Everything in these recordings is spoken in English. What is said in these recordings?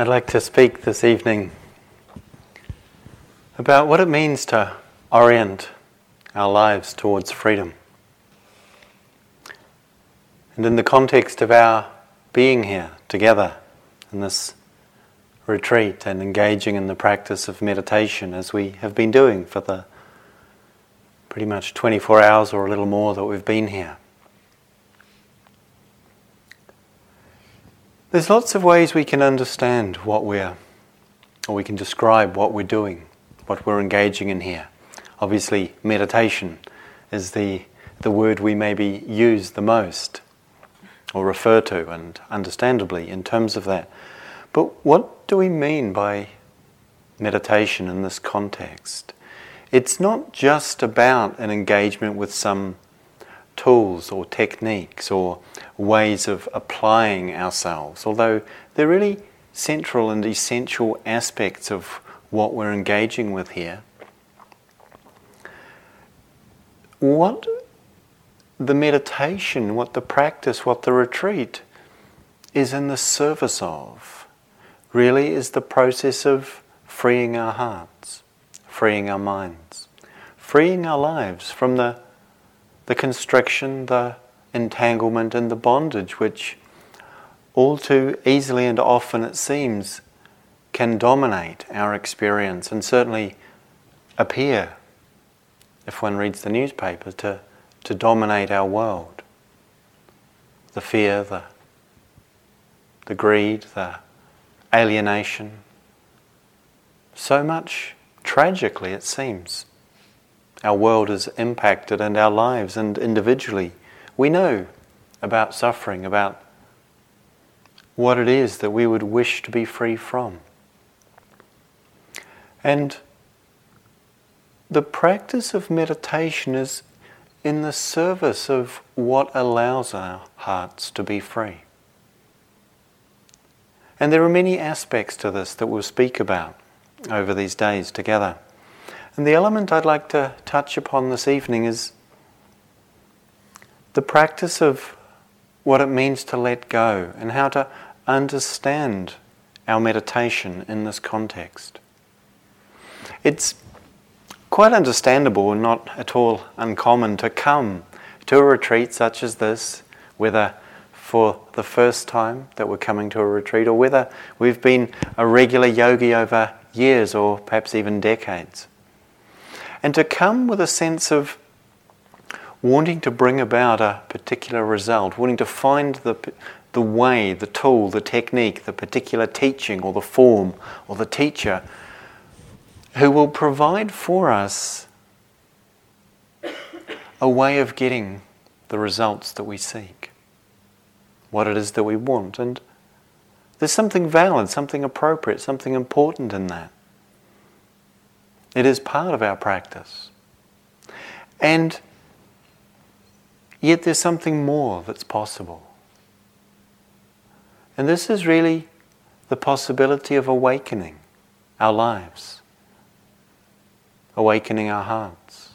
I'd like to speak this evening about what it means to orient our lives towards freedom. And in the context of our being here together in this retreat and engaging in the practice of meditation as we have been doing for the pretty much 24 hours or a little more that we've been here. There's lots of ways we can understand what we're, or we can describe what we're doing, what we're engaging in here. Obviously, meditation is the, the word we maybe use the most or refer to, and understandably in terms of that. But what do we mean by meditation in this context? It's not just about an engagement with some tools or techniques or ways of applying ourselves, although they're really central and essential aspects of what we're engaging with here. What the meditation, what the practice, what the retreat is in the service of really is the process of freeing our hearts, freeing our minds, freeing our lives from the the constriction, the entanglement, and the bondage, which all too easily and often it seems can dominate our experience and certainly appear, if one reads the newspaper, to, to dominate our world. The fear, the, the greed, the alienation. So much tragically, it seems our world is impacted and our lives and individually. We know about suffering, about what it is that we would wish to be free from. And the practice of meditation is in the service of what allows our hearts to be free. And there are many aspects to this that we'll speak about over these days together. And the element I'd like to touch upon this evening is the practice of what it means to let go and how to understand our meditation in this context. It's quite understandable and not at all uncommon to come to a retreat such as this, whether for the first time that we're coming to a retreat or whether we've been a regular yogi over years or perhaps even decades and to come with a sense of wanting to bring about a particular result, wanting to find the, the way, the tool, the technique, the particular teaching or the form or the teacher who will provide for us a way of getting the results that we seek, what it is that we want. And there's something valid, something appropriate, something important in that. It is part of our practice. And yet there's something more that's possible. And this is really the possibility of awakening our lives, awakening our hearts.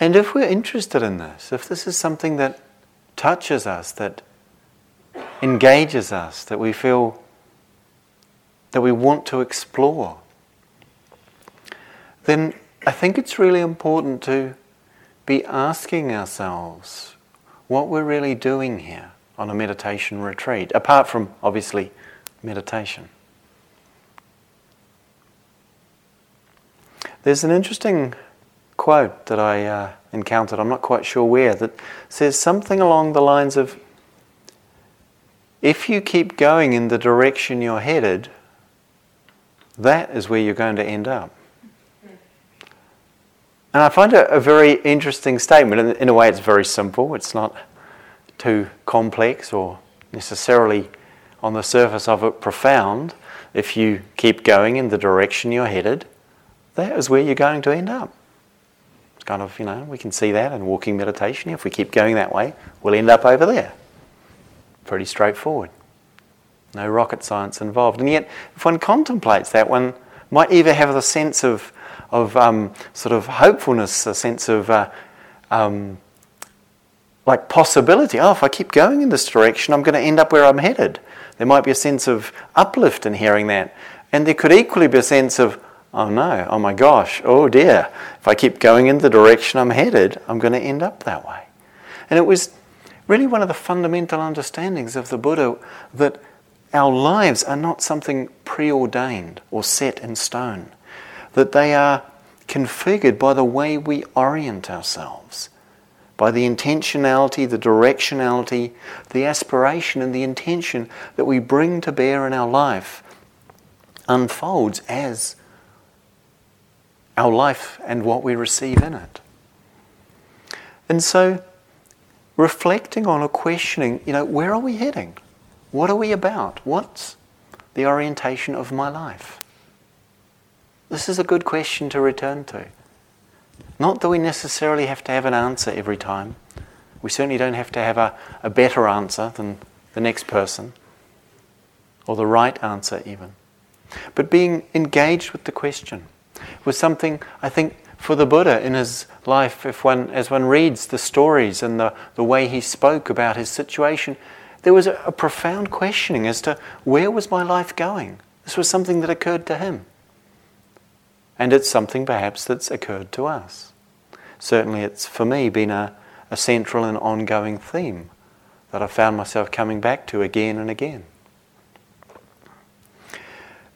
And if we're interested in this, if this is something that touches us, that engages us, that we feel that we want to explore, then I think it's really important to be asking ourselves what we're really doing here on a meditation retreat, apart from obviously meditation. There's an interesting quote that I uh, encountered, I'm not quite sure where, that says something along the lines of if you keep going in the direction you're headed, that is where you're going to end up. And I find it a very interesting statement. In, in a way, it's very simple, it's not too complex or necessarily on the surface of it profound. If you keep going in the direction you're headed, that is where you're going to end up. It's kind of, you know, we can see that in walking meditation. If we keep going that way, we'll end up over there. Pretty straightforward. No rocket science involved. And yet, if one contemplates that, one might either have the sense of, of um, sort of hopefulness, a sense of uh, um, like possibility. Oh, if I keep going in this direction, I'm going to end up where I'm headed. There might be a sense of uplift in hearing that. And there could equally be a sense of, oh no, oh my gosh, oh dear, if I keep going in the direction I'm headed, I'm going to end up that way. And it was really one of the fundamental understandings of the Buddha that our lives are not something preordained or set in stone, that they are configured by the way we orient ourselves, by the intentionality, the directionality, the aspiration, and the intention that we bring to bear in our life unfolds as our life and what we receive in it. And so, reflecting on or questioning, you know, where are we heading? What are we about? What's the orientation of my life? This is a good question to return to. Not that we necessarily have to have an answer every time. We certainly don't have to have a, a better answer than the next person, or the right answer, even. But being engaged with the question was something I think for the Buddha in his life, if one, as one reads the stories and the, the way he spoke about his situation, there was a, a profound questioning as to where was my life going? This was something that occurred to him. And it's something perhaps that's occurred to us. Certainly, it's for me been a, a central and ongoing theme that I found myself coming back to again and again.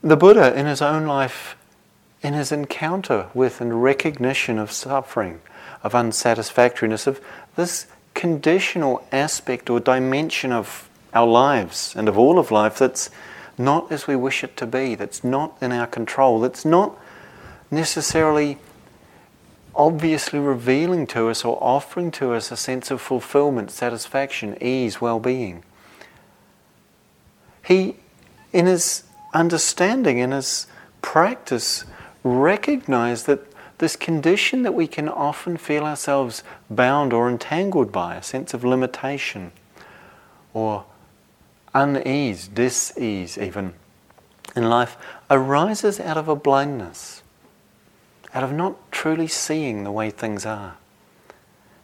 The Buddha, in his own life, in his encounter with and recognition of suffering, of unsatisfactoriness, of this conditional aspect or dimension of our lives and of all of life that's not as we wish it to be, that's not in our control, that's not necessarily obviously revealing to us or offering to us a sense of fulfillment, satisfaction, ease, well being. He, in his understanding, in his practice, recognized that this condition that we can often feel ourselves bound or entangled by, a sense of limitation or unease, dis-ease even in life, arises out of a blindness, out of not truly seeing the way things are.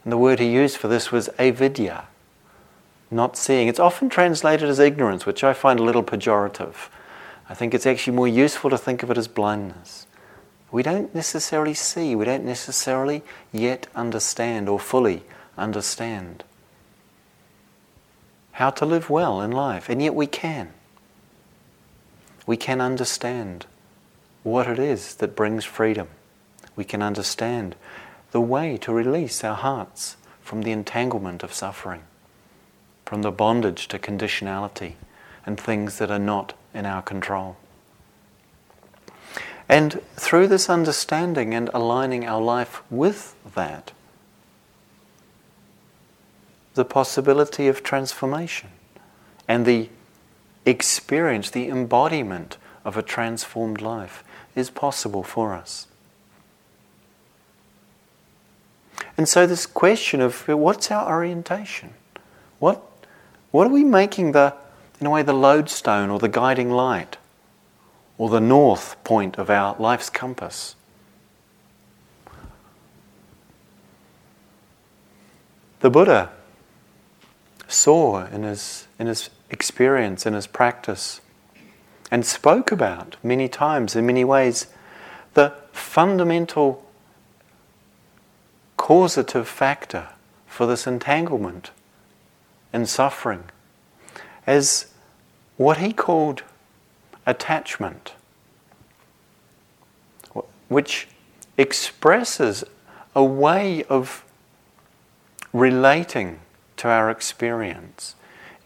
And the word he used for this was avidya, not seeing. It's often translated as ignorance, which I find a little pejorative. I think it's actually more useful to think of it as blindness we don't necessarily see, we don't necessarily yet understand or fully understand how to live well in life, and yet we can. We can understand what it is that brings freedom. We can understand the way to release our hearts from the entanglement of suffering, from the bondage to conditionality and things that are not in our control. And through this understanding and aligning our life with that, the possibility of transformation and the experience, the embodiment of a transformed life is possible for us. And so, this question of what's our orientation? What, what are we making the, in a way, the lodestone or the guiding light? or the north point of our life's compass. The Buddha saw in his, in his experience, in his practice, and spoke about many times in many ways the fundamental causative factor for this entanglement and suffering as what he called attachment, which expresses a way of relating to our experience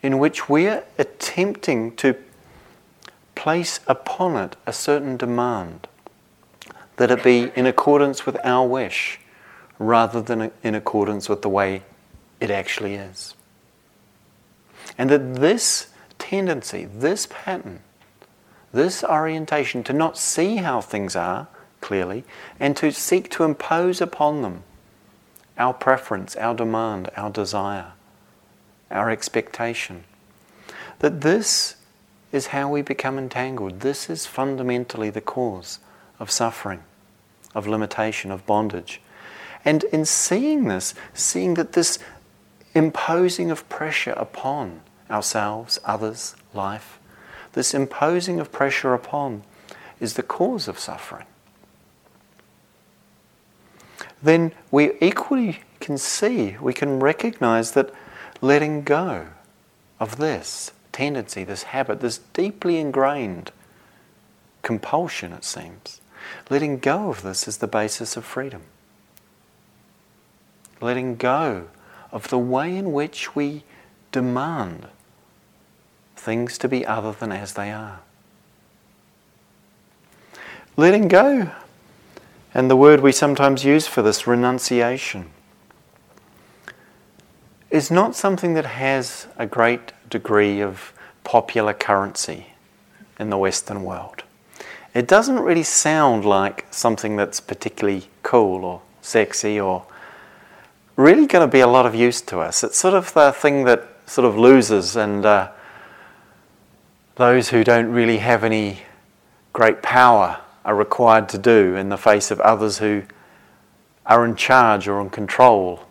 in which we're attempting to place upon it a certain demand, that it be in accordance with our wish rather than in accordance with the way it actually is. And that this tendency, this pattern, this orientation to not see how things are clearly and to seek to impose upon them our preference, our demand, our desire, our expectation. That this is how we become entangled. This is fundamentally the cause of suffering, of limitation, of bondage. And in seeing this, seeing that this imposing of pressure upon ourselves, others, life, this imposing of pressure upon is the cause of suffering. Then we equally can see, we can recognize that letting go of this tendency, this habit, this deeply ingrained compulsion, it seems, letting go of this is the basis of freedom. Letting go of the way in which we demand things to be other than as they are. Letting go, and the word we sometimes use for this, renunciation, is not something that has a great degree of popular currency in the Western world. It doesn't really sound like something that's particularly cool or sexy or really going to be a lot of use to us. It's sort of the thing that sort of losers and uh, those who don't really have any great power are required to do in the face of others who are in charge or in control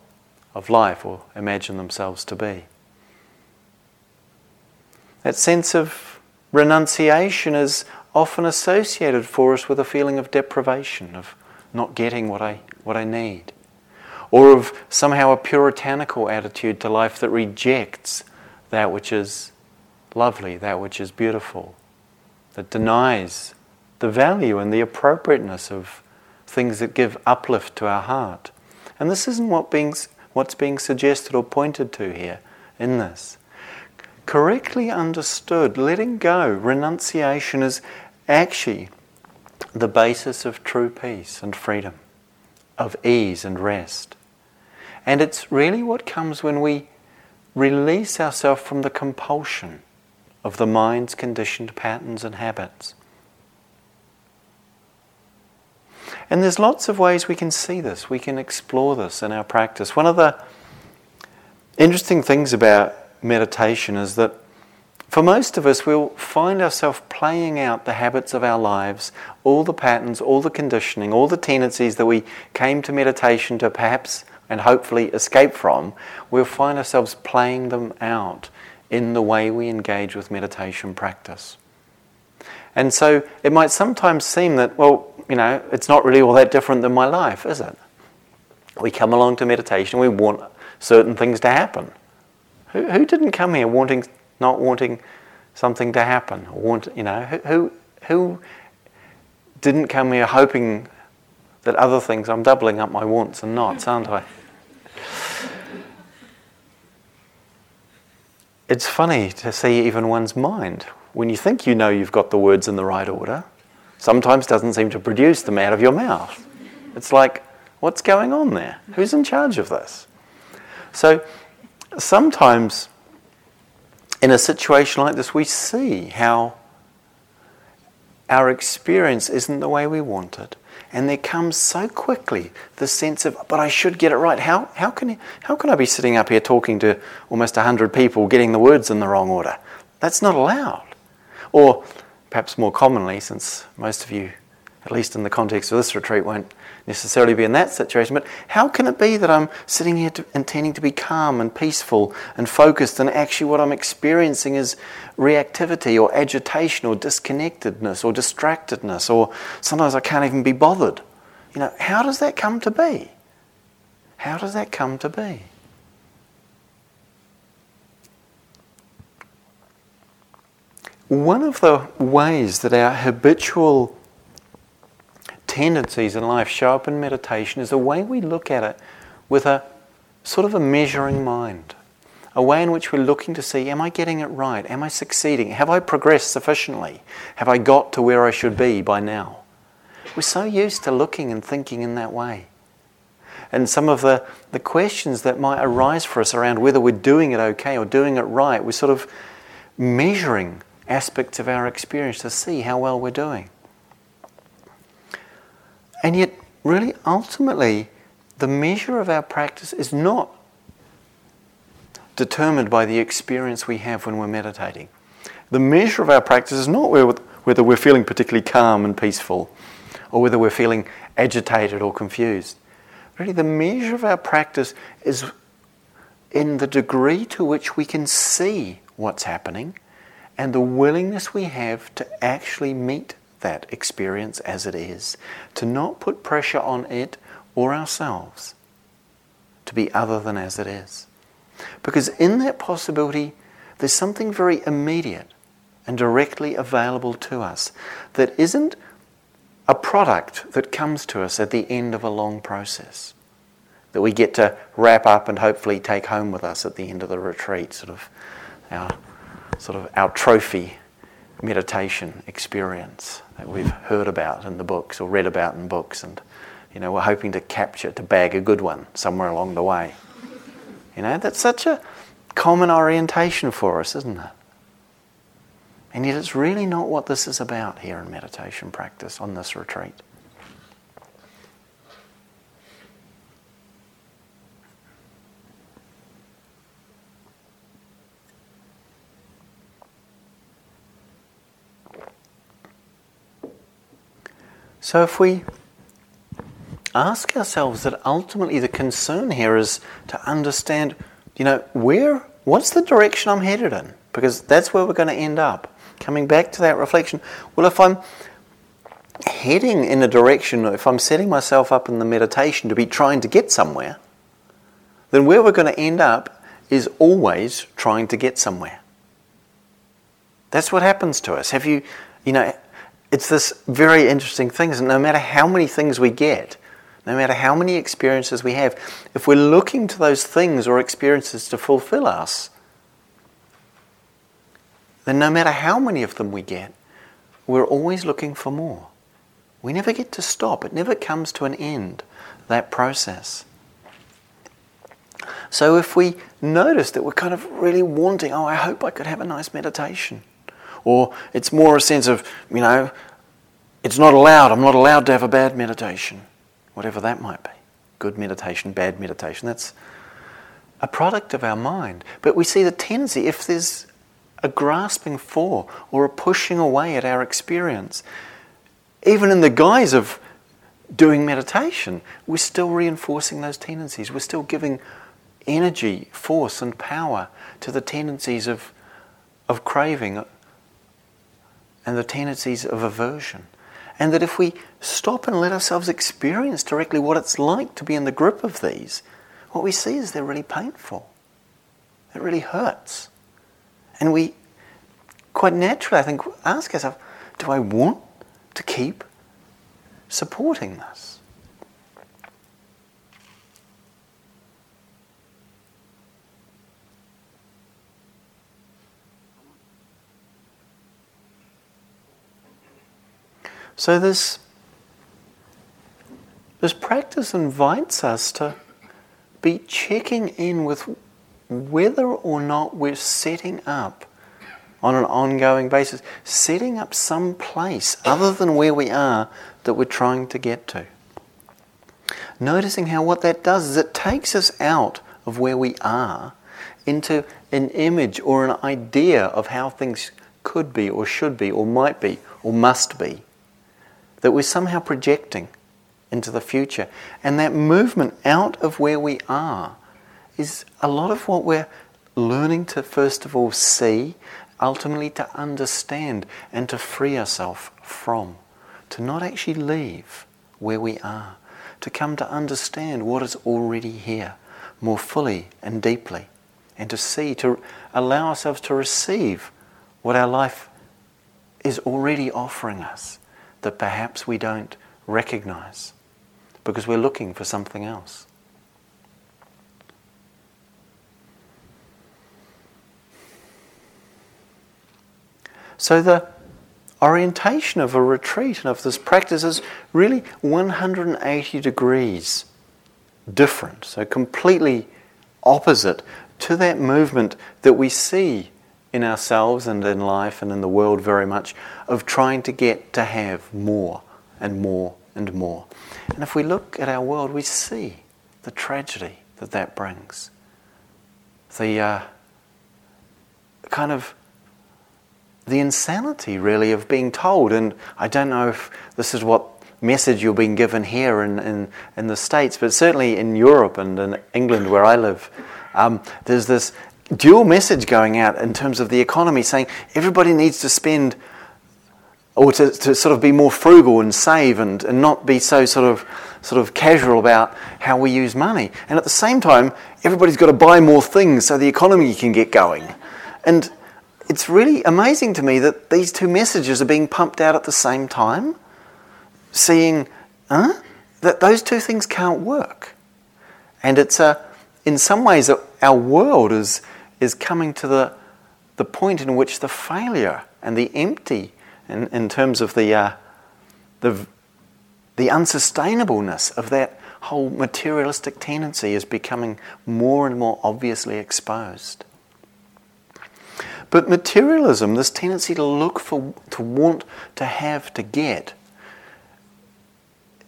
of life or imagine themselves to be. That sense of renunciation is often associated for us with a feeling of deprivation, of not getting what I, what I need, or of somehow a puritanical attitude to life that rejects that which is lovely, that which is beautiful, that denies the value and the appropriateness of things that give uplift to our heart. And this isn't what being, what's being suggested or pointed to here in this. Correctly understood, letting go, renunciation is actually the basis of true peace and freedom, of ease and rest. And it's really what comes when we release ourselves from the compulsion of the mind's conditioned patterns and habits. And there's lots of ways we can see this, we can explore this in our practice. One of the interesting things about meditation is that for most of us, we'll find ourselves playing out the habits of our lives, all the patterns, all the conditioning, all the tendencies that we came to meditation to perhaps and hopefully escape from. We'll find ourselves playing them out in the way we engage with meditation practice. And so it might sometimes seem that, well, you know, it's not really all that different than my life, is it? We come along to meditation, we want certain things to happen. Who, who didn't come here wanting, not wanting something to happen? Or want, you know, who, who didn't come here hoping that other things, I'm doubling up my wants and nots, aren't I? It's funny to see even one's mind. When you think you know you've got the words in the right order, sometimes doesn't seem to produce them out of your mouth. It's like, what's going on there? Who's in charge of this? So sometimes in a situation like this, we see how our experience isn't the way we want it. And there comes so quickly the sense of, but I should get it right. How, how, can, how can I be sitting up here talking to almost 100 people getting the words in the wrong order? That's not allowed. Or perhaps more commonly, since most of you, at least in the context of this retreat, won't necessarily be in that situation, but how can it be that I'm sitting here to, intending to be calm and peaceful and focused, and actually what I'm experiencing is reactivity or agitation or disconnectedness or distractedness, or sometimes I can't even be bothered? You know, how does that come to be? How does that come to be? One of the ways that our habitual tendencies in life show up in meditation is the way we look at it with a sort of a measuring mind. A way in which we're looking to see, am I getting it right? Am I succeeding? Have I progressed sufficiently? Have I got to where I should be by now? We're so used to looking and thinking in that way. And some of the, the questions that might arise for us around whether we're doing it okay or doing it right, we're sort of measuring aspects of our experience to see how well we're doing. And yet, really, ultimately, the measure of our practice is not determined by the experience we have when we're meditating. The measure of our practice is not whether we're feeling particularly calm and peaceful or whether we're feeling agitated or confused. Really, the measure of our practice is, in the degree to which we can see what's happening and the willingness we have to actually meet that experience as it is, to not put pressure on it or ourselves to be other than as it is. Because in that possibility, there's something very immediate and directly available to us that isn't a product that comes to us at the end of a long process that we get to wrap up and hopefully take home with us at the end of the retreat, sort of our sort of our trophy meditation experience that we've heard about in the books or read about in books and you know we're hoping to capture to bag a good one somewhere along the way. You know that's such a common orientation for us isn't it? And yet it's really not what this is about here in meditation practice on this retreat So if we ask ourselves that ultimately the concern here is to understand, you know, where, what's the direction I'm headed in? Because that's where we're going to end up. Coming back to that reflection, well, if I'm heading in a direction, if I'm setting myself up in the meditation to be trying to get somewhere, then where we're going to end up is always trying to get somewhere. That's what happens to us. Have you, you know, it's this very interesting thing, is no matter how many things we get, no matter how many experiences we have, if we're looking to those things or experiences to fulfill us, then no matter how many of them we get, we're always looking for more. We never get to stop, it never comes to an end, that process. So if we notice that we're kind of really wanting, oh, I hope I could have a nice meditation or it's more a sense of, you know, it's not allowed, I'm not allowed to have a bad meditation, whatever that might be. Good meditation, bad meditation, that's a product of our mind. But we see the tendency, if there's a grasping for or a pushing away at our experience, even in the guise of doing meditation, we're still reinforcing those tendencies. We're still giving energy, force, and power to the tendencies of, of craving, and the tendencies of aversion. And that if we stop and let ourselves experience directly what it's like to be in the grip of these, what we see is they're really painful. It really hurts. And we, quite naturally, I think, ask ourselves do I want to keep supporting this? So this, this practice invites us to be checking in with whether or not we're setting up on an ongoing basis, setting up some place other than where we are that we're trying to get to. Noticing how what that does is it takes us out of where we are into an image or an idea of how things could be or should be or might be or must be that we're somehow projecting into the future. And that movement out of where we are is a lot of what we're learning to, first of all, see, ultimately to understand, and to free ourselves from. To not actually leave where we are, to come to understand what is already here more fully and deeply, and to see, to allow ourselves to receive what our life is already offering us that perhaps we don't recognize because we're looking for something else. So the orientation of a retreat and of this practice is really 180 degrees different, so completely opposite to that movement that we see in ourselves and in life and in the world very much of trying to get to have more and more and more. And if we look at our world, we see the tragedy that that brings. The uh, kind of the insanity, really, of being told. And I don't know if this is what message you're being given here in, in, in the States, but certainly in Europe and in England, where I live, Um, there's this dual message going out in terms of the economy saying everybody needs to spend or to, to sort of be more frugal and save and, and not be so sort of sort of casual about how we use money. And at the same time, everybody's got to buy more things so the economy can get going. And it's really amazing to me that these two messages are being pumped out at the same time, seeing huh, that those two things can't work. And it's a, in some ways, our world is, is coming to the, the point in which the failure and the empty, in, in terms of the, uh, the, the unsustainableness of that whole materialistic tendency, is becoming more and more obviously exposed. But materialism, this tendency to look for, to want, to have, to get,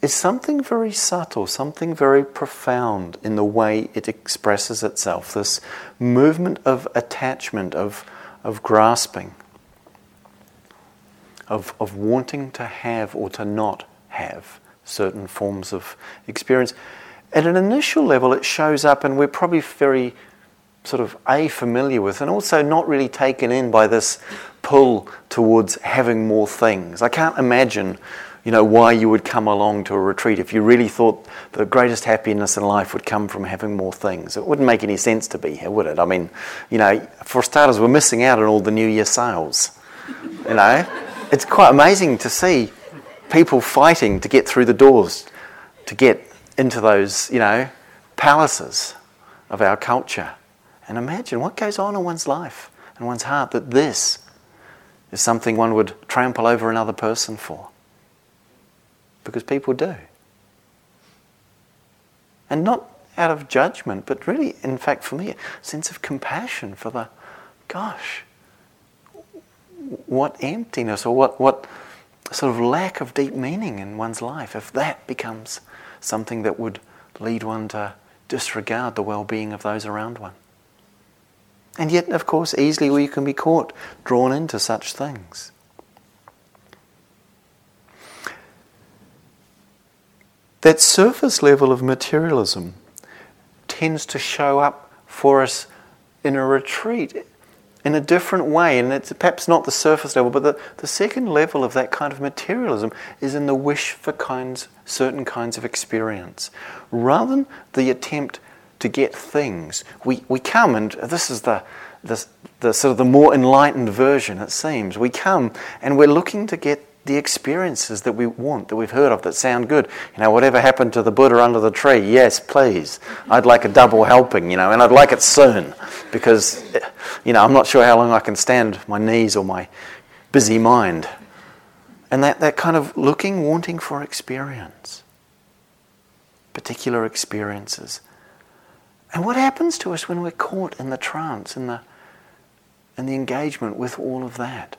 is something very subtle, something very profound in the way it expresses itself. This movement of attachment, of, of grasping, of, of wanting to have or to not have certain forms of experience. At an initial level, it shows up, and we're probably very sort of A, familiar with, and also not really taken in by this pull towards having more things. I can't imagine, you know, why you would come along to a retreat if you really thought the greatest happiness in life would come from having more things. It wouldn't make any sense to be here, would it? I mean, you know, for starters, we're missing out on all the New Year sales. You know, it's quite amazing to see people fighting to get through the doors, to get into those, you know, palaces of our culture. And imagine what goes on in one's life and one's heart that this is something one would trample over another person for. Because people do. And not out of judgment, but really, in fact, for me, a sense of compassion for the, gosh, what emptiness or what, what sort of lack of deep meaning in one's life if that becomes something that would lead one to disregard the well being of those around one. And yet, of course, easily we can be caught, drawn into such things. That surface level of materialism tends to show up for us in a retreat in a different way, and it's perhaps not the surface level, but the, the second level of that kind of materialism is in the wish for kinds, certain kinds of experience. Rather than the attempt to get things. We, we come, and this is the, the, the sort of the more enlightened version, it seems. We come and we're looking to get the experiences that we want, that we've heard of, that sound good. You know, whatever happened to the Buddha under the tree? Yes, please. I'd like a double helping, you know, and I'd like it soon because, you know, I'm not sure how long I can stand my knees or my busy mind. And that, that kind of looking, wanting for experience, particular experiences. And what happens to us when we're caught in the trance, in the, in the engagement with all of that?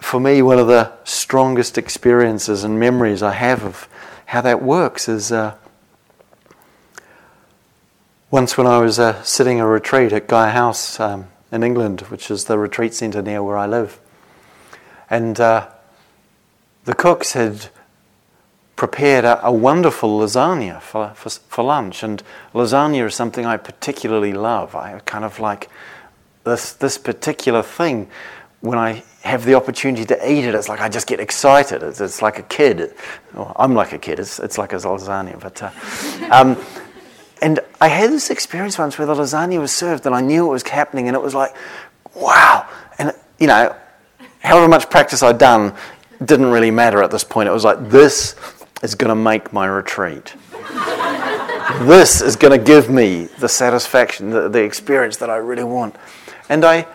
For me, one of the strongest experiences and memories I have of how that works is uh, once when I was uh, sitting a retreat at Gaia House um, in England, which is the retreat centre near where I live. And uh, the cooks had prepared a, a wonderful lasagna for, for, for, lunch. And lasagna is something I particularly love. I kind of like this, this particular thing. When I have the opportunity to eat it, it's like I just get excited. It's, it's like a kid. Well, I'm like a kid. It's, it's like a lasagna. But, uh, um, and I had this experience once where the lasagna was served and I knew it was happening and it was like, wow. And, you know, however much practice I'd done, didn't really matter at this point. It was like, this is going to make my retreat. this is going to give me the satisfaction, the, the experience that I really want. And I,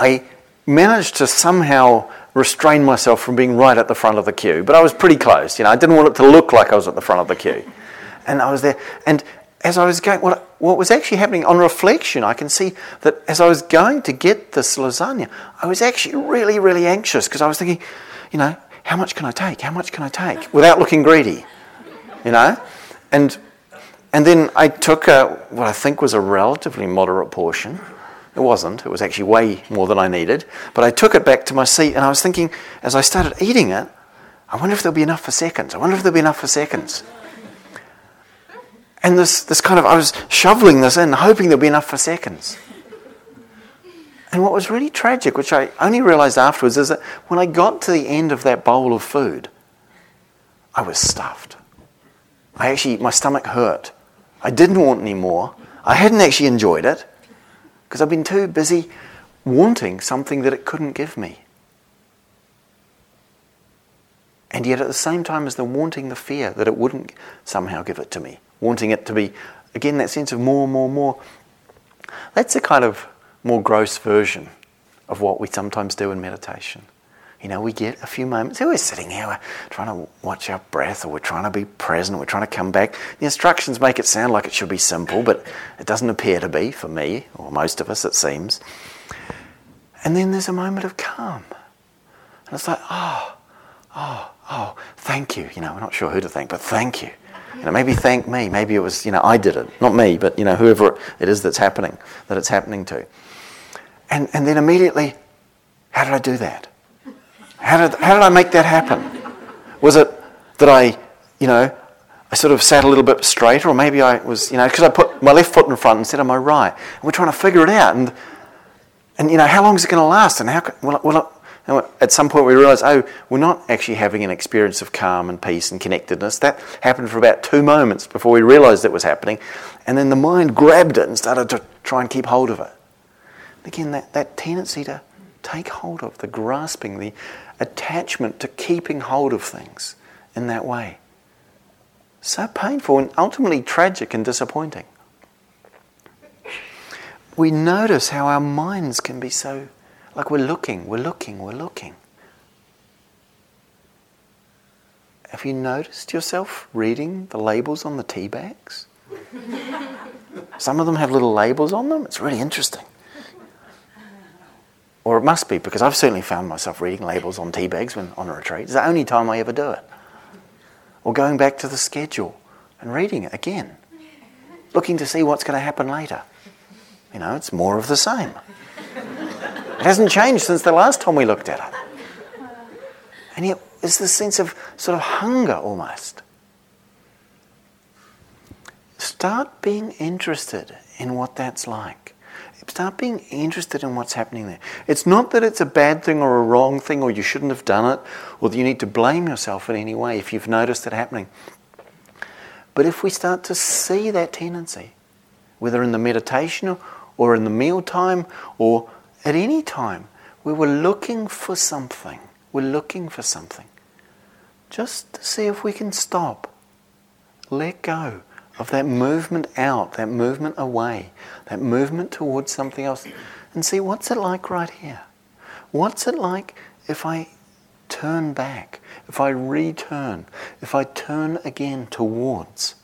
I managed to somehow restrain myself from being right at the front of the queue, but I was pretty close. You know, I didn't want it to look like I was at the front of the queue. And I was there. And as I was going, what, what was actually happening on reflection, I can see that as I was going to get this lasagna, I was actually really, really anxious because I was thinking, you know, how much can I take? How much can I take? Without looking greedy, you know? And, and then I took a, what I think was a relatively moderate portion. It wasn't, it was actually way more than I needed. But I took it back to my seat and I was thinking, as I started eating it, I wonder if there'll be enough for seconds. I wonder if there'll be enough for seconds. And this, this kind of, I was shoveling this in, hoping there'll be enough for seconds. And what was really tragic, which I only realized afterwards, is that when I got to the end of that bowl of food, I was stuffed. I actually, my stomach hurt. I didn't want any more. I hadn't actually enjoyed it because I've been too busy wanting something that it couldn't give me. And yet, at the same time as the wanting the fear that it wouldn't somehow give it to me, wanting it to be, again, that sense of more, more, more. That's a kind of more gross version of what we sometimes do in meditation. You know, we get a few moments, we're sitting here, we're trying to watch our breath, or we're trying to be present, we're trying to come back. The instructions make it sound like it should be simple, but it doesn't appear to be for me, or most of us, it seems. And then there's a moment of calm. And it's like, oh, oh, oh, thank you. You know, I'm not sure who to thank, but thank you. You know, maybe thank me. Maybe it was, you know, I did it. Not me, but, you know, whoever it is that's happening, that it's happening to. And, and then immediately, how did I do that? How did, how did I make that happen? Was it that I, you know, I sort of sat a little bit straighter, or maybe I was, you know, because I put my left foot in front instead of my right. And we're trying to figure it out. And, and you know, how long is it going to last? And how will it, will it, at some point we realize, oh, we're not actually having an experience of calm and peace and connectedness. That happened for about two moments before we realized it was happening. And then the mind grabbed it and started to try and keep hold of it. Again, that, that tendency to take hold of, the grasping, the attachment to keeping hold of things in that way. So painful and ultimately tragic and disappointing. We notice how our minds can be so, like we're looking, we're looking, we're looking. Have you noticed yourself reading the labels on the tea bags? Some of them have little labels on them. It's really interesting. Or it must be, because I've certainly found myself reading labels on tea bags when on a retreat. It's the only time I ever do it. Or going back to the schedule and reading it again, looking to see what's going to happen later. You know, it's more of the same. It hasn't changed since the last time we looked at it. And yet, there's this sense of sort of hunger almost. Start being interested in what that's like. Start being interested in what's happening there. It's not that it's a bad thing or a wrong thing or you shouldn't have done it or that you need to blame yourself in any way if you've noticed it happening. But if we start to see that tendency, whether in the meditation or in the meal time or at any time, we're looking for something, we're looking for something, just to see if we can stop, let go, of that movement out, that movement away, that movement towards something else, and see what's it like right here? What's it like if I turn back, if I return, if I turn again towards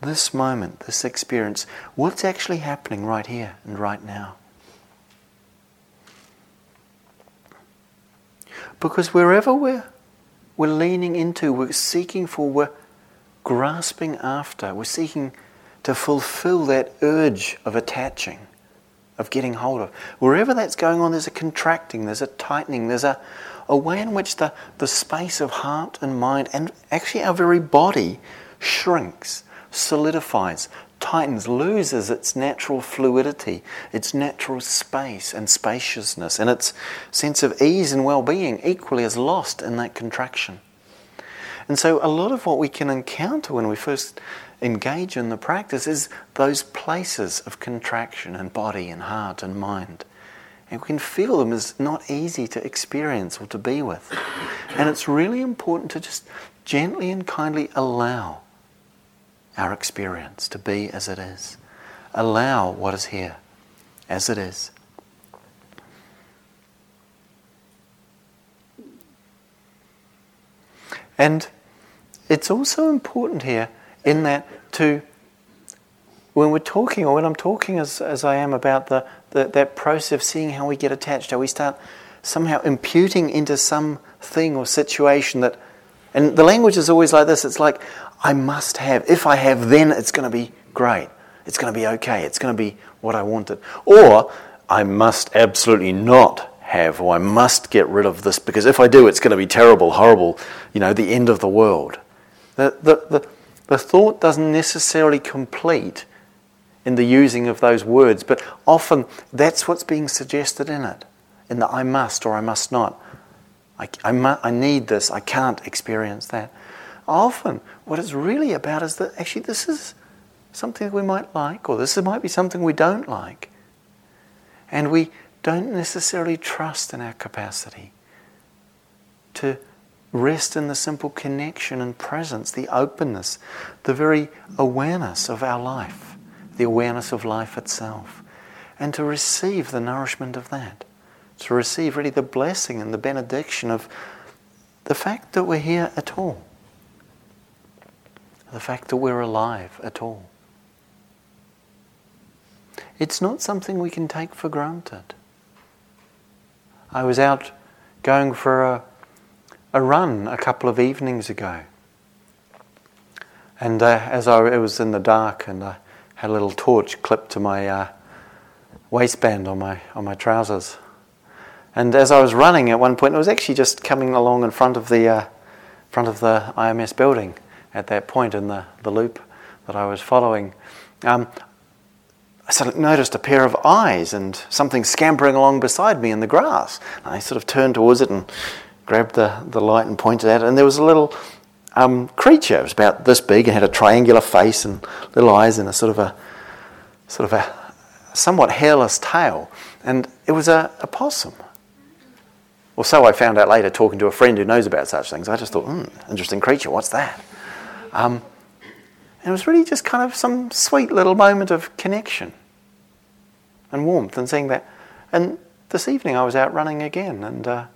this moment, this experience? What's actually happening right here and right now? Because wherever we're, we're leaning into, we're seeking for, we're grasping after, we're seeking to fulfill that urge of attaching, of getting hold of. Wherever that's going on, there's a contracting, there's a tightening, there's a, a way in which the, the space of heart and mind, and actually our very body, shrinks, solidifies, tightens, loses its natural fluidity, its natural space and spaciousness, and its sense of ease and well being equally is lost in that contraction. And so, a lot of what we can encounter when we first engage in the practice is those places of contraction in body and heart and mind. And we can feel them as not easy to experience or to be with. And it's really important to just gently and kindly allow our experience to be as it is. Allow what is here as it is. And it's also important here in that to when we're talking or when I'm talking as, as I am about the, the that process of seeing how we get attached, how we start somehow imputing into some thing or situation that and the language is always like this, it's like I must have. If I have, then it's going to be great. It's going to be okay. It's going to be what I wanted. Or I must absolutely not have, or I must get rid of this because if I do, it's going to be terrible, horrible, you know, the end of the world. The, the, the, the thought doesn't necessarily complete in the using of those words, but often that's what's being suggested in it, in the I must or I must not. I, I, mu- I need this, I can't experience that. Often, what it's really about is that actually this is something we might like, or this might be something we don't like. And we don't necessarily trust in our capacity to rest in the simple connection and presence, the openness, the very awareness of our life, the awareness of life itself, and to receive the nourishment of that, to receive really the blessing and the benediction of the fact that we're here at all, the fact that we're alive at all. It's not something we can take for granted. I was out going for a a run a couple of evenings ago. And uh, as I it was in the dark, and I had a little torch clipped to my uh, waistband on my on my trousers. And as I was running at one point, I was actually just coming along in front of the uh, front of the IMS building at that point in the, the loop that I was following. Um, I suddenly noticed a pair of eyes and something scampering along beside me in the grass. And I sort of turned towards it and grabbed the, the light and pointed at it, and there was a little um, creature. It was about this big and had a triangular face and little eyes and a sort of a sort of a somewhat hairless tail, and it was a, a possum. Well, so I found out later, talking to a friend who knows about such things. I just thought, hmm, interesting creature. What's that? Um, and it was really just kind of some sweet little moment of connection and warmth and seeing that. And this evening I was out running again, and uh,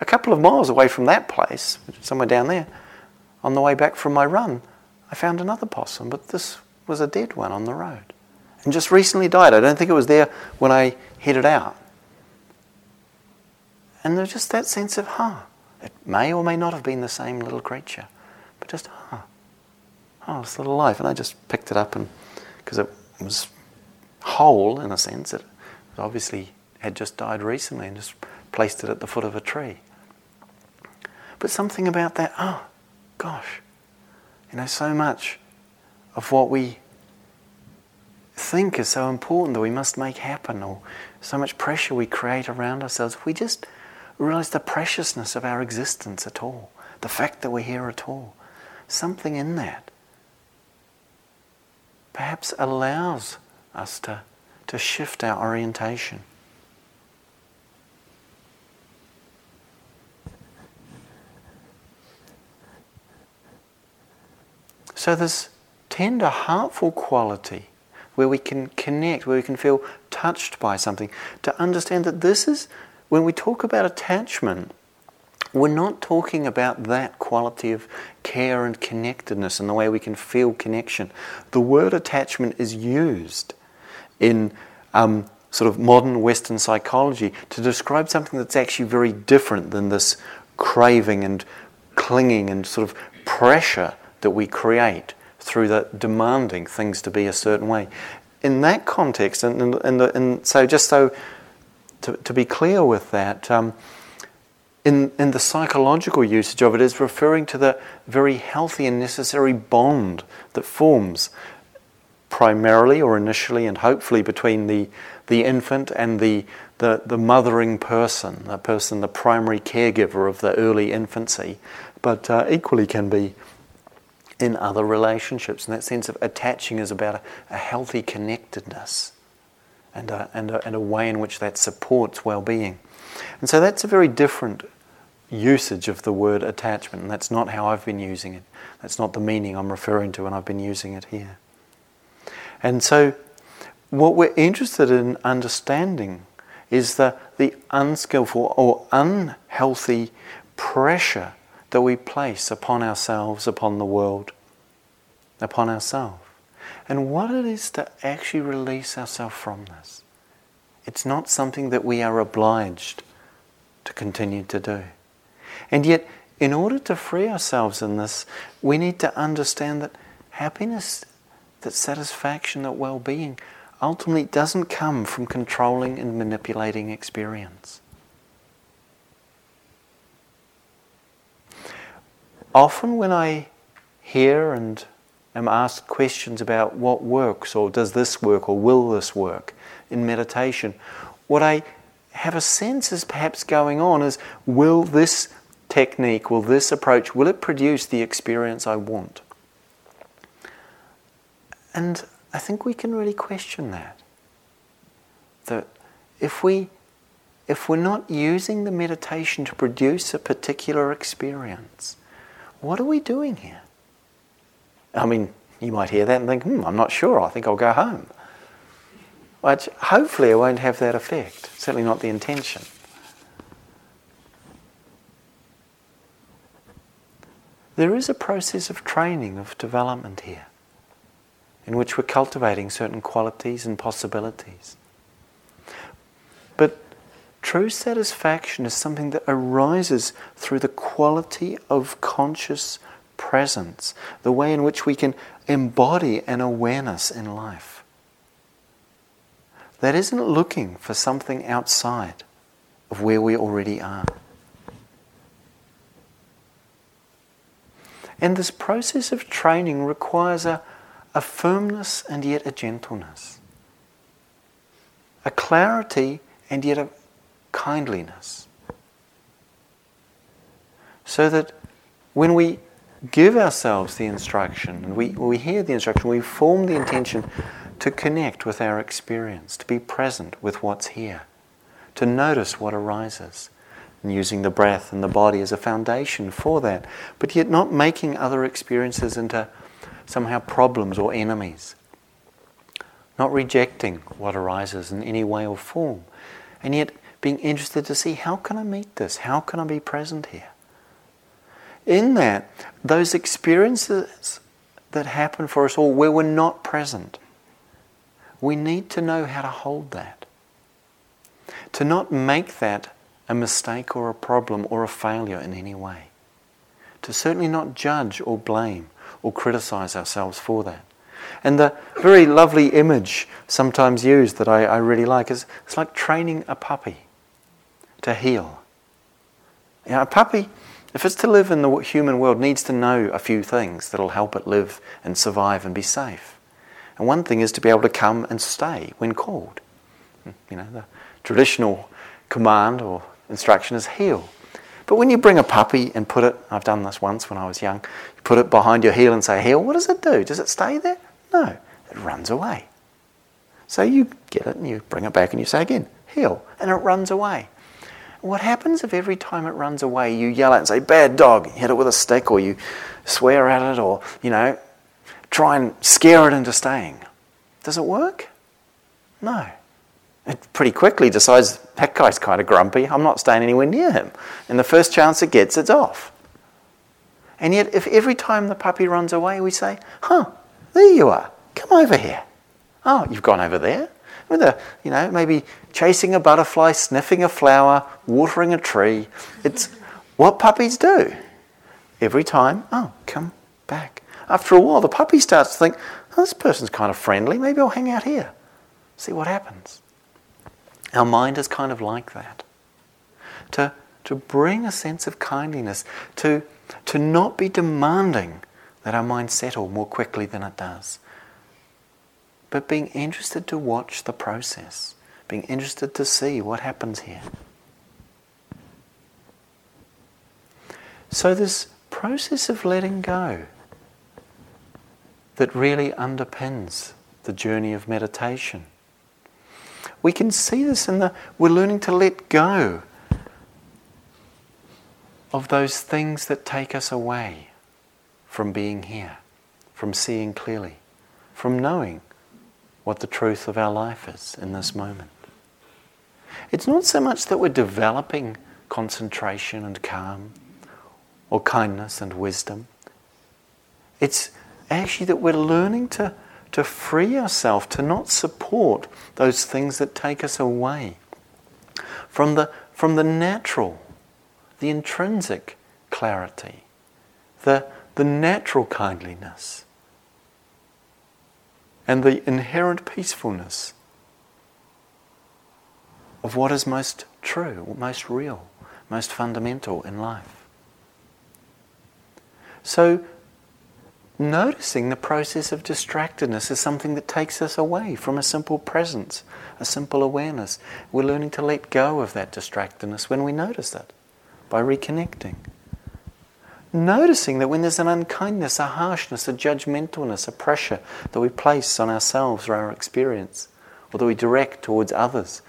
a couple of miles away from that place, somewhere down there, on the way back from my run, I found another possum, but this was a dead one on the road. And just recently died. I don't think it was there when I headed out. And there's just that sense of, huh, it may or may not have been the same little creature, but just, huh, oh, it's little life. And I just picked it up and, because it was whole in a sense, it obviously had just died recently and just placed it at the foot of a tree. But something about that, oh, gosh, you know, so much of what we think is so important that we must make happen, or so much pressure we create around ourselves, we just realize the preciousness of our existence at all, the fact that we're here at all, something in that perhaps allows us to, to shift our orientation. So, this tender, heartful quality where we can connect, where we can feel touched by something, to understand that this is, when we talk about attachment, we're not talking about that quality of care and connectedness and the way we can feel connection. The word attachment is used in um, sort of modern Western psychology to describe something that's actually very different than this craving and clinging and sort of pressure that we create through the demanding things to be a certain way. In that context, and, and, and, and so just so to, to, be clear with that, um, in, in the psychological usage of it is referring to the very healthy and necessary bond that forms primarily or initially and hopefully between the, the infant and the, the, the mothering person, the person, the primary caregiver of the early infancy, but uh, equally can be in other relationships. And that sense of attaching is about a, a healthy connectedness and a, and, a, and a way in which that supports well being. And so that's a very different usage of the word attachment, and that's not how I've been using it. That's not the meaning I'm referring to when I've been using it here. And so, what we're interested in understanding is the, the unskillful or unhealthy pressure that we place upon ourselves, upon the world, upon ourselves. And what it is to actually release ourselves from this. It's not something that we are obliged to continue to do. And yet, in order to free ourselves in this, we need to understand that happiness, that satisfaction, that well being ultimately doesn't come from controlling and manipulating experience. Often when I hear and am asked questions about what works or does this work or will this work in meditation, what I have a sense is perhaps going on is will this technique, will this approach, will it produce the experience I want? And I think we can really question that. That if we if we're not using the meditation to produce a particular experience, what are we doing here? I mean, you might hear that and think, hmm, I'm not sure, I think I'll go home. But hopefully, it won't have that effect. Certainly not the intention. There is a process of training, of development here, in which we're cultivating certain qualities and possibilities. True satisfaction is something that arises through the quality of conscious presence, the way in which we can embody an awareness in life that isn't looking for something outside of where we already are. And this process of training requires a, a firmness and yet a gentleness, a clarity and yet a kindliness. So that when we give ourselves the instruction, and we, we hear the instruction, we form the intention to connect with our experience, to be present with what's here, to notice what arises, and using the breath and the body as a foundation for that, but yet not making other experiences into somehow problems or enemies. Not rejecting what arises in any way or form, and yet being interested to see how can I meet this? How can I be present here? In that, those experiences that happen for us all where we're not present, we need to know how to hold that. To not make that a mistake or a problem or a failure in any way. To certainly not judge or blame or criticize ourselves for that. And the very lovely image sometimes used that I, I really like is it's like training a puppy to heel. You know, a puppy, if it's to live in the human world, needs to know a few things that'll help it live and survive and be safe. And one thing is to be able to come and stay when called. You know, the traditional command or instruction is heel. But when you bring a puppy and put it, I've done this once when I was young, you put it behind your heel and say heel, what does it do? Does it stay there? No, it runs away. So you get it and you bring it back and you say again, heel, and it runs away. What happens if every time it runs away you yell at and say, bad dog, hit it with a stick or you swear at it or, you know, try and scare it into staying. Does it work? No. It pretty quickly decides that guy's kind of grumpy. I'm not staying anywhere near him. And the first chance it gets, it's off. And yet, if every time the puppy runs away, we say, huh, there you are. Come over here. Oh, you've gone over there. With a, you know, maybe chasing a butterfly, sniffing a flower, watering a tree. It's what puppies do. Every time, oh, come back. After a while, the puppy starts to think, oh, this person's kind of friendly, maybe I'll hang out here, see what happens. Our mind is kind of like that. To, to bring a sense of kindliness, to, to not be demanding that our mind settle more quickly than it does, but being interested to watch the process, being interested to see what happens here. So, this process of letting go that really underpins the journey of meditation. We can see this in the, we're learning to let go of those things that take us away from being here, from seeing clearly, from knowing what the truth of our life is in this moment. It's not so much that we're developing concentration and calm or kindness and wisdom. It's actually that we're learning to, to free ourselves, to not support those things that take us away from the, from the natural, the intrinsic clarity, the, the natural kindliness, and the inherent peacefulness of what is most true, most real, most fundamental in life. So noticing the process of distractedness is something that takes us away from a simple presence, a simple awareness. We're learning to let go of that distractedness when we notice it by reconnecting. Noticing that when there's an unkindness, a harshness, a judgmentalness, a pressure that we place on ourselves or our experience, or that we direct towards others,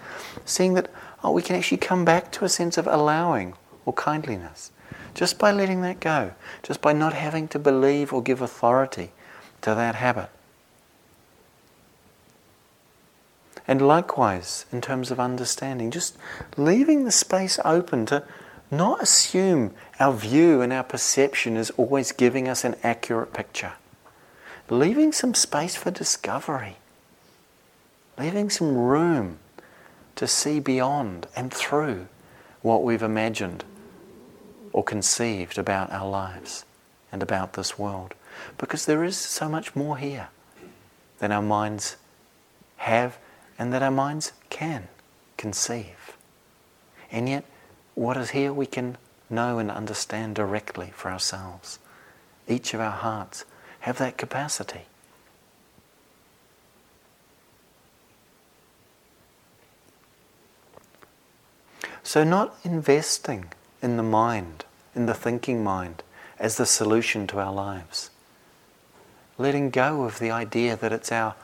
seeing that oh, we can actually come back to a sense of allowing or kindliness just by letting that go, just by not having to believe or give authority to that habit. And likewise, in terms of understanding, just leaving the space open to not assume our view and our perception is always giving us an accurate picture. Leaving some space for discovery. Leaving some room to see beyond and through what we've imagined or conceived about our lives and about this world. Because there is so much more here than our minds have and that our minds can conceive. And yet, what is here we can know and understand directly for ourselves. Each of our hearts have that capacity. So, not investing in the mind, in the thinking mind, as the solution to our lives. Letting go of the idea that it's our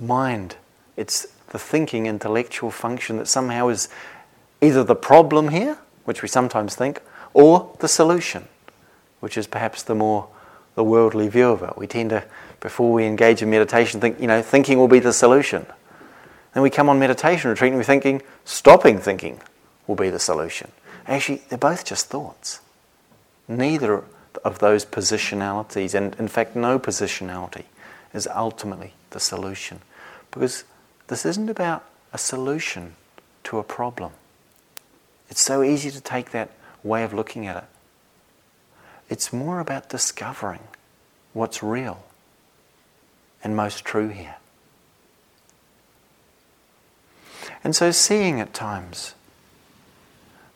mind, it's the thinking intellectual function that somehow is either the problem here, which we sometimes think, or the solution, which is perhaps the more the worldly view of it. We tend to, before we engage in meditation, think, you know, thinking will be the solution. Then we come on meditation retreat and we're thinking, stopping thinking will be the solution. Actually, they're both just thoughts. Neither of those positionalities, and in fact, no positionality, is ultimately the solution. Because this isn't about a solution to a problem. It's so easy to take that way of looking at it. It's more about discovering what's real and most true here. And so, seeing at times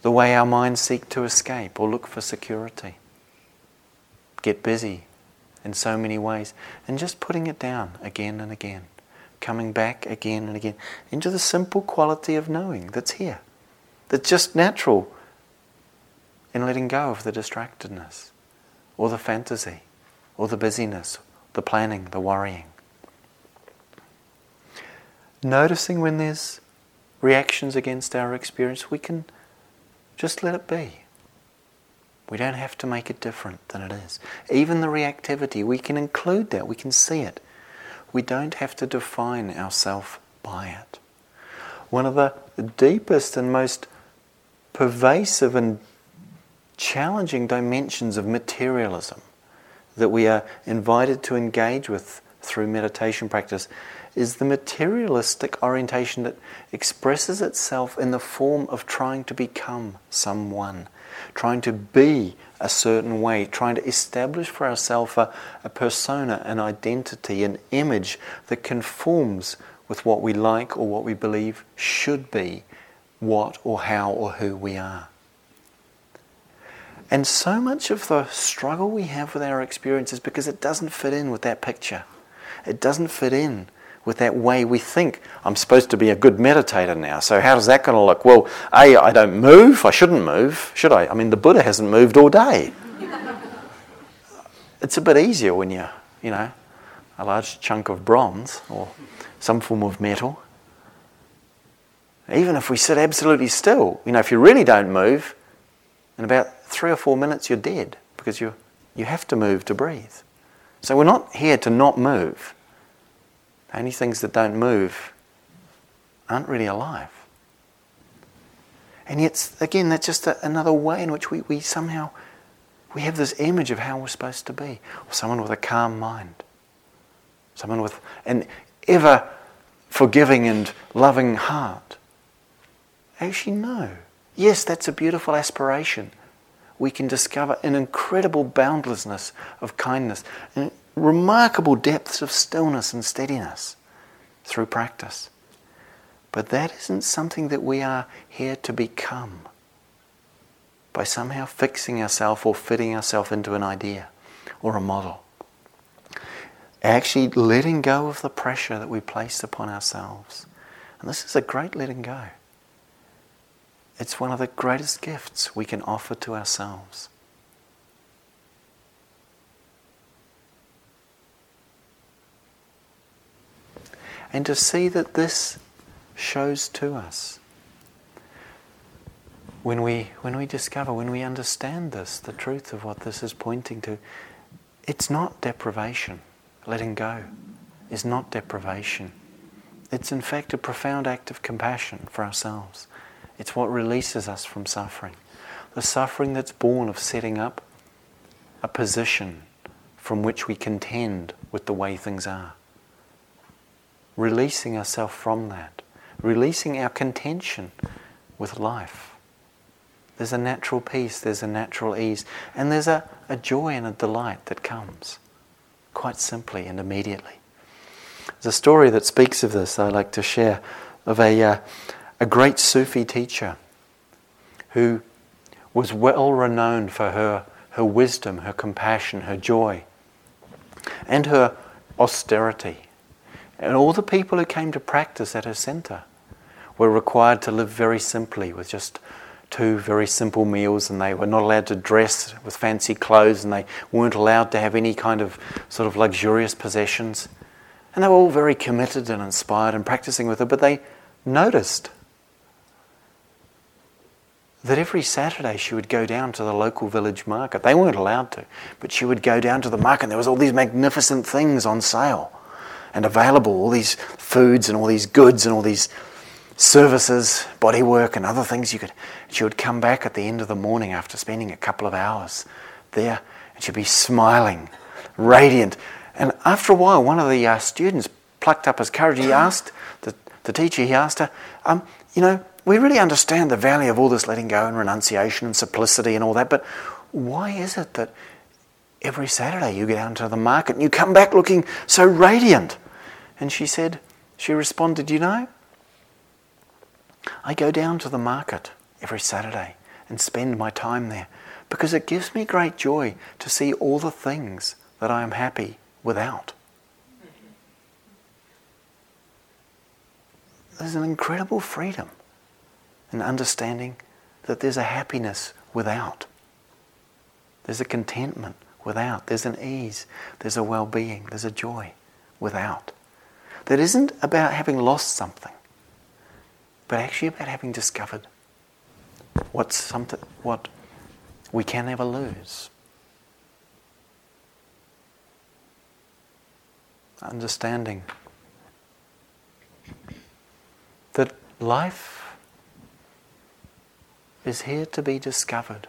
the way our minds seek to escape or look for security. Get busy in so many ways, and just putting it down again and again, coming back again and again into the simple quality of knowing that's here, that's just natural in letting go of the distractedness or the fantasy or the busyness, the planning, the worrying. Noticing when there's reactions against our experience, we can just let it be. We don't have to make it different than it is. Even the reactivity, we can include that, we can see it. We don't have to define ourselves by it. One of the deepest and most pervasive and challenging dimensions of materialism that we are invited to engage with through meditation practice is the materialistic orientation that expresses itself in the form of trying to become someone, trying to be a certain way, trying to establish for ourselves a, a persona, an identity, an image that conforms with what we like or what we believe should be what or how or who we are. And so much of the struggle we have with our experience is because it doesn't fit in with that picture. It doesn't fit in with that way we think. I'm supposed to be a good meditator now, so how's that going to look? Well, A, I don't move. I shouldn't move, should I? I mean, the Buddha hasn't moved all day. it's a bit easier when you're, you know, a large chunk of bronze or some form of metal. Even if we sit absolutely still, you know, if you really don't move, in about three or four minutes you're dead because you, you have to move to breathe. So we're not here to not move. Only things that don't move aren't really alive. And yet, again, that's just a, another way in which we, we somehow we have this image of how we're supposed to be. Or someone with a calm mind. Someone with an ever forgiving and loving heart. Actually, no. Yes, that's a beautiful aspiration. We can discover an incredible boundlessness of kindness, an remarkable depths of stillness and steadiness through practice. But that isn't something that we are here to become by somehow fixing ourselves or fitting ourselves into an idea or a model. actually letting go of the pressure that we placed upon ourselves. And this is a great letting go. It's one of the greatest gifts we can offer to ourselves. And to see that this shows to us when we, when we discover, when we understand this, the truth of what this is pointing to, it's not deprivation. Letting go is not deprivation. It's in fact a profound act of compassion for ourselves. It's what releases us from suffering. The suffering that's born of setting up a position from which we contend with the way things are. Releasing ourselves from that. Releasing our contention with life. There's a natural peace, there's a natural ease, and there's a, a joy and a delight that comes quite simply and immediately. There's a story that speaks of this I like to share of a, uh, a great Sufi teacher who was well renowned for her, her wisdom, her compassion, her joy, and her austerity. And all the people who came to practice at her center were required to live very simply with just two very simple meals, and they were not allowed to dress with fancy clothes, and they weren't allowed to have any kind of sort of luxurious possessions. And they were all very committed and inspired and practicing with her, but they noticed that every Saturday she would go down to the local village market. They weren't allowed to, but she would go down to the market and there was all these magnificent things on sale and available, all these foods and all these goods and all these services, bodywork and other things you could she would come back at the end of the morning after spending a couple of hours there and she'd be smiling, radiant. And after a while, one of the uh, students plucked up his courage. He asked the, the teacher, he asked her, um, You know, we really understand the value of all this letting go and renunciation and simplicity and all that, but why is it that every Saturday you go down to the market and you come back looking so radiant? And she said, She responded, You know, I go down to the market every Saturday and spend my time there because it gives me great joy to see all the things that I am happy without. There's an incredible freedom in understanding that there's a happiness without. There's a contentment without. There's an ease. There's a well being. There's a joy without. That isn't about having lost something, but actually about having discovered what's something what we can never lose. Understanding that life is here to be discovered,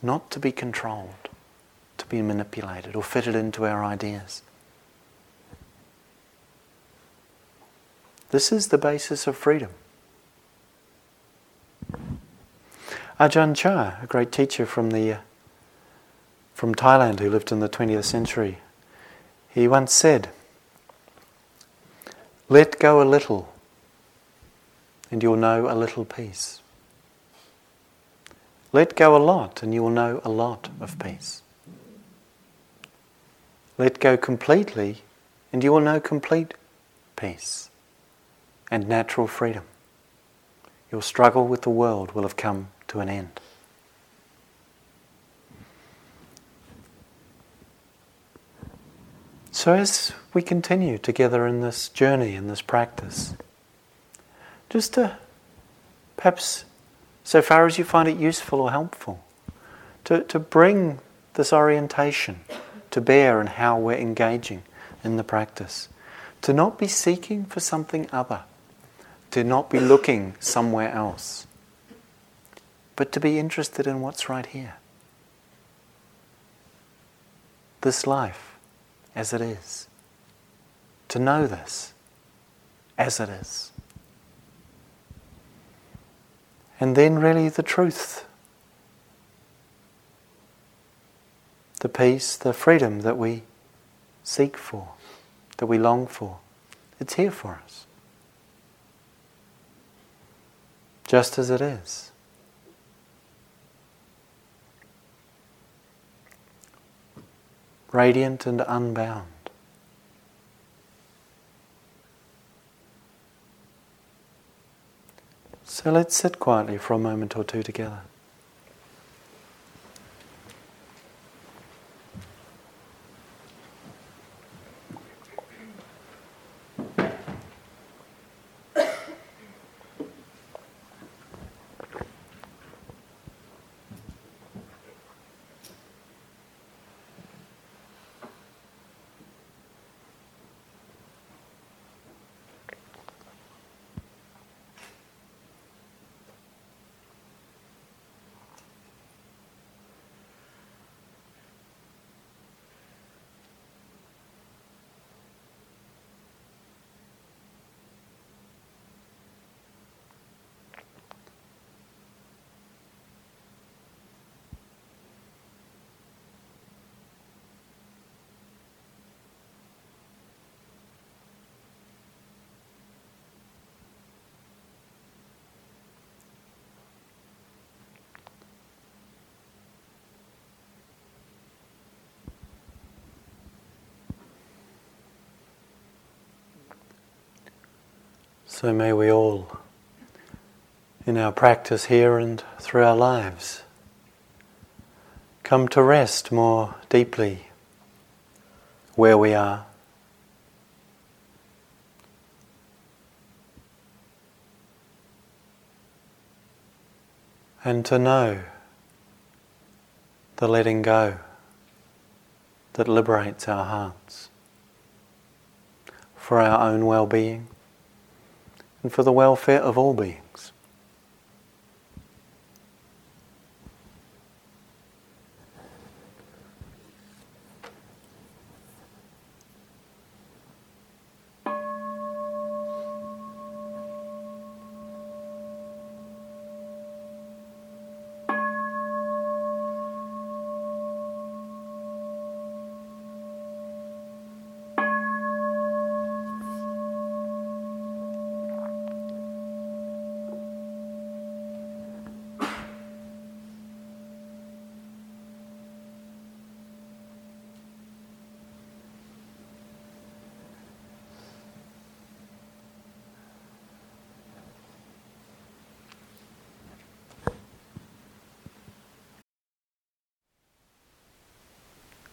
not to be controlled, to be manipulated or fitted into our ideas. This is the basis of freedom. Ajahn Chah, a great teacher from, the, uh, from Thailand who lived in the 20th century, he once said, Let go a little, and you'll know a little peace. Let go a lot, and you will know a lot of peace. Let go completely, and you will know complete peace and natural freedom. Your struggle with the world will have come to an end. So, as we continue together in this journey, in this practice, just to perhaps, so far as you find it useful or helpful, to, to bring this orientation to bear in how we're engaging in the practice. To not be seeking for something other, to not be looking somewhere else, but to be interested in what's right here. This life as it is. To know this as it is. And then, really, the truth. The peace, the freedom that we seek for, that we long for. It's here for us. Just as it is. radiant and unbound. So let's sit quietly for a moment or two together. So may we all, in our practice here and through our lives, come to rest more deeply where we are. And to know the letting go that liberates our hearts for our own well being and for the welfare of all beings.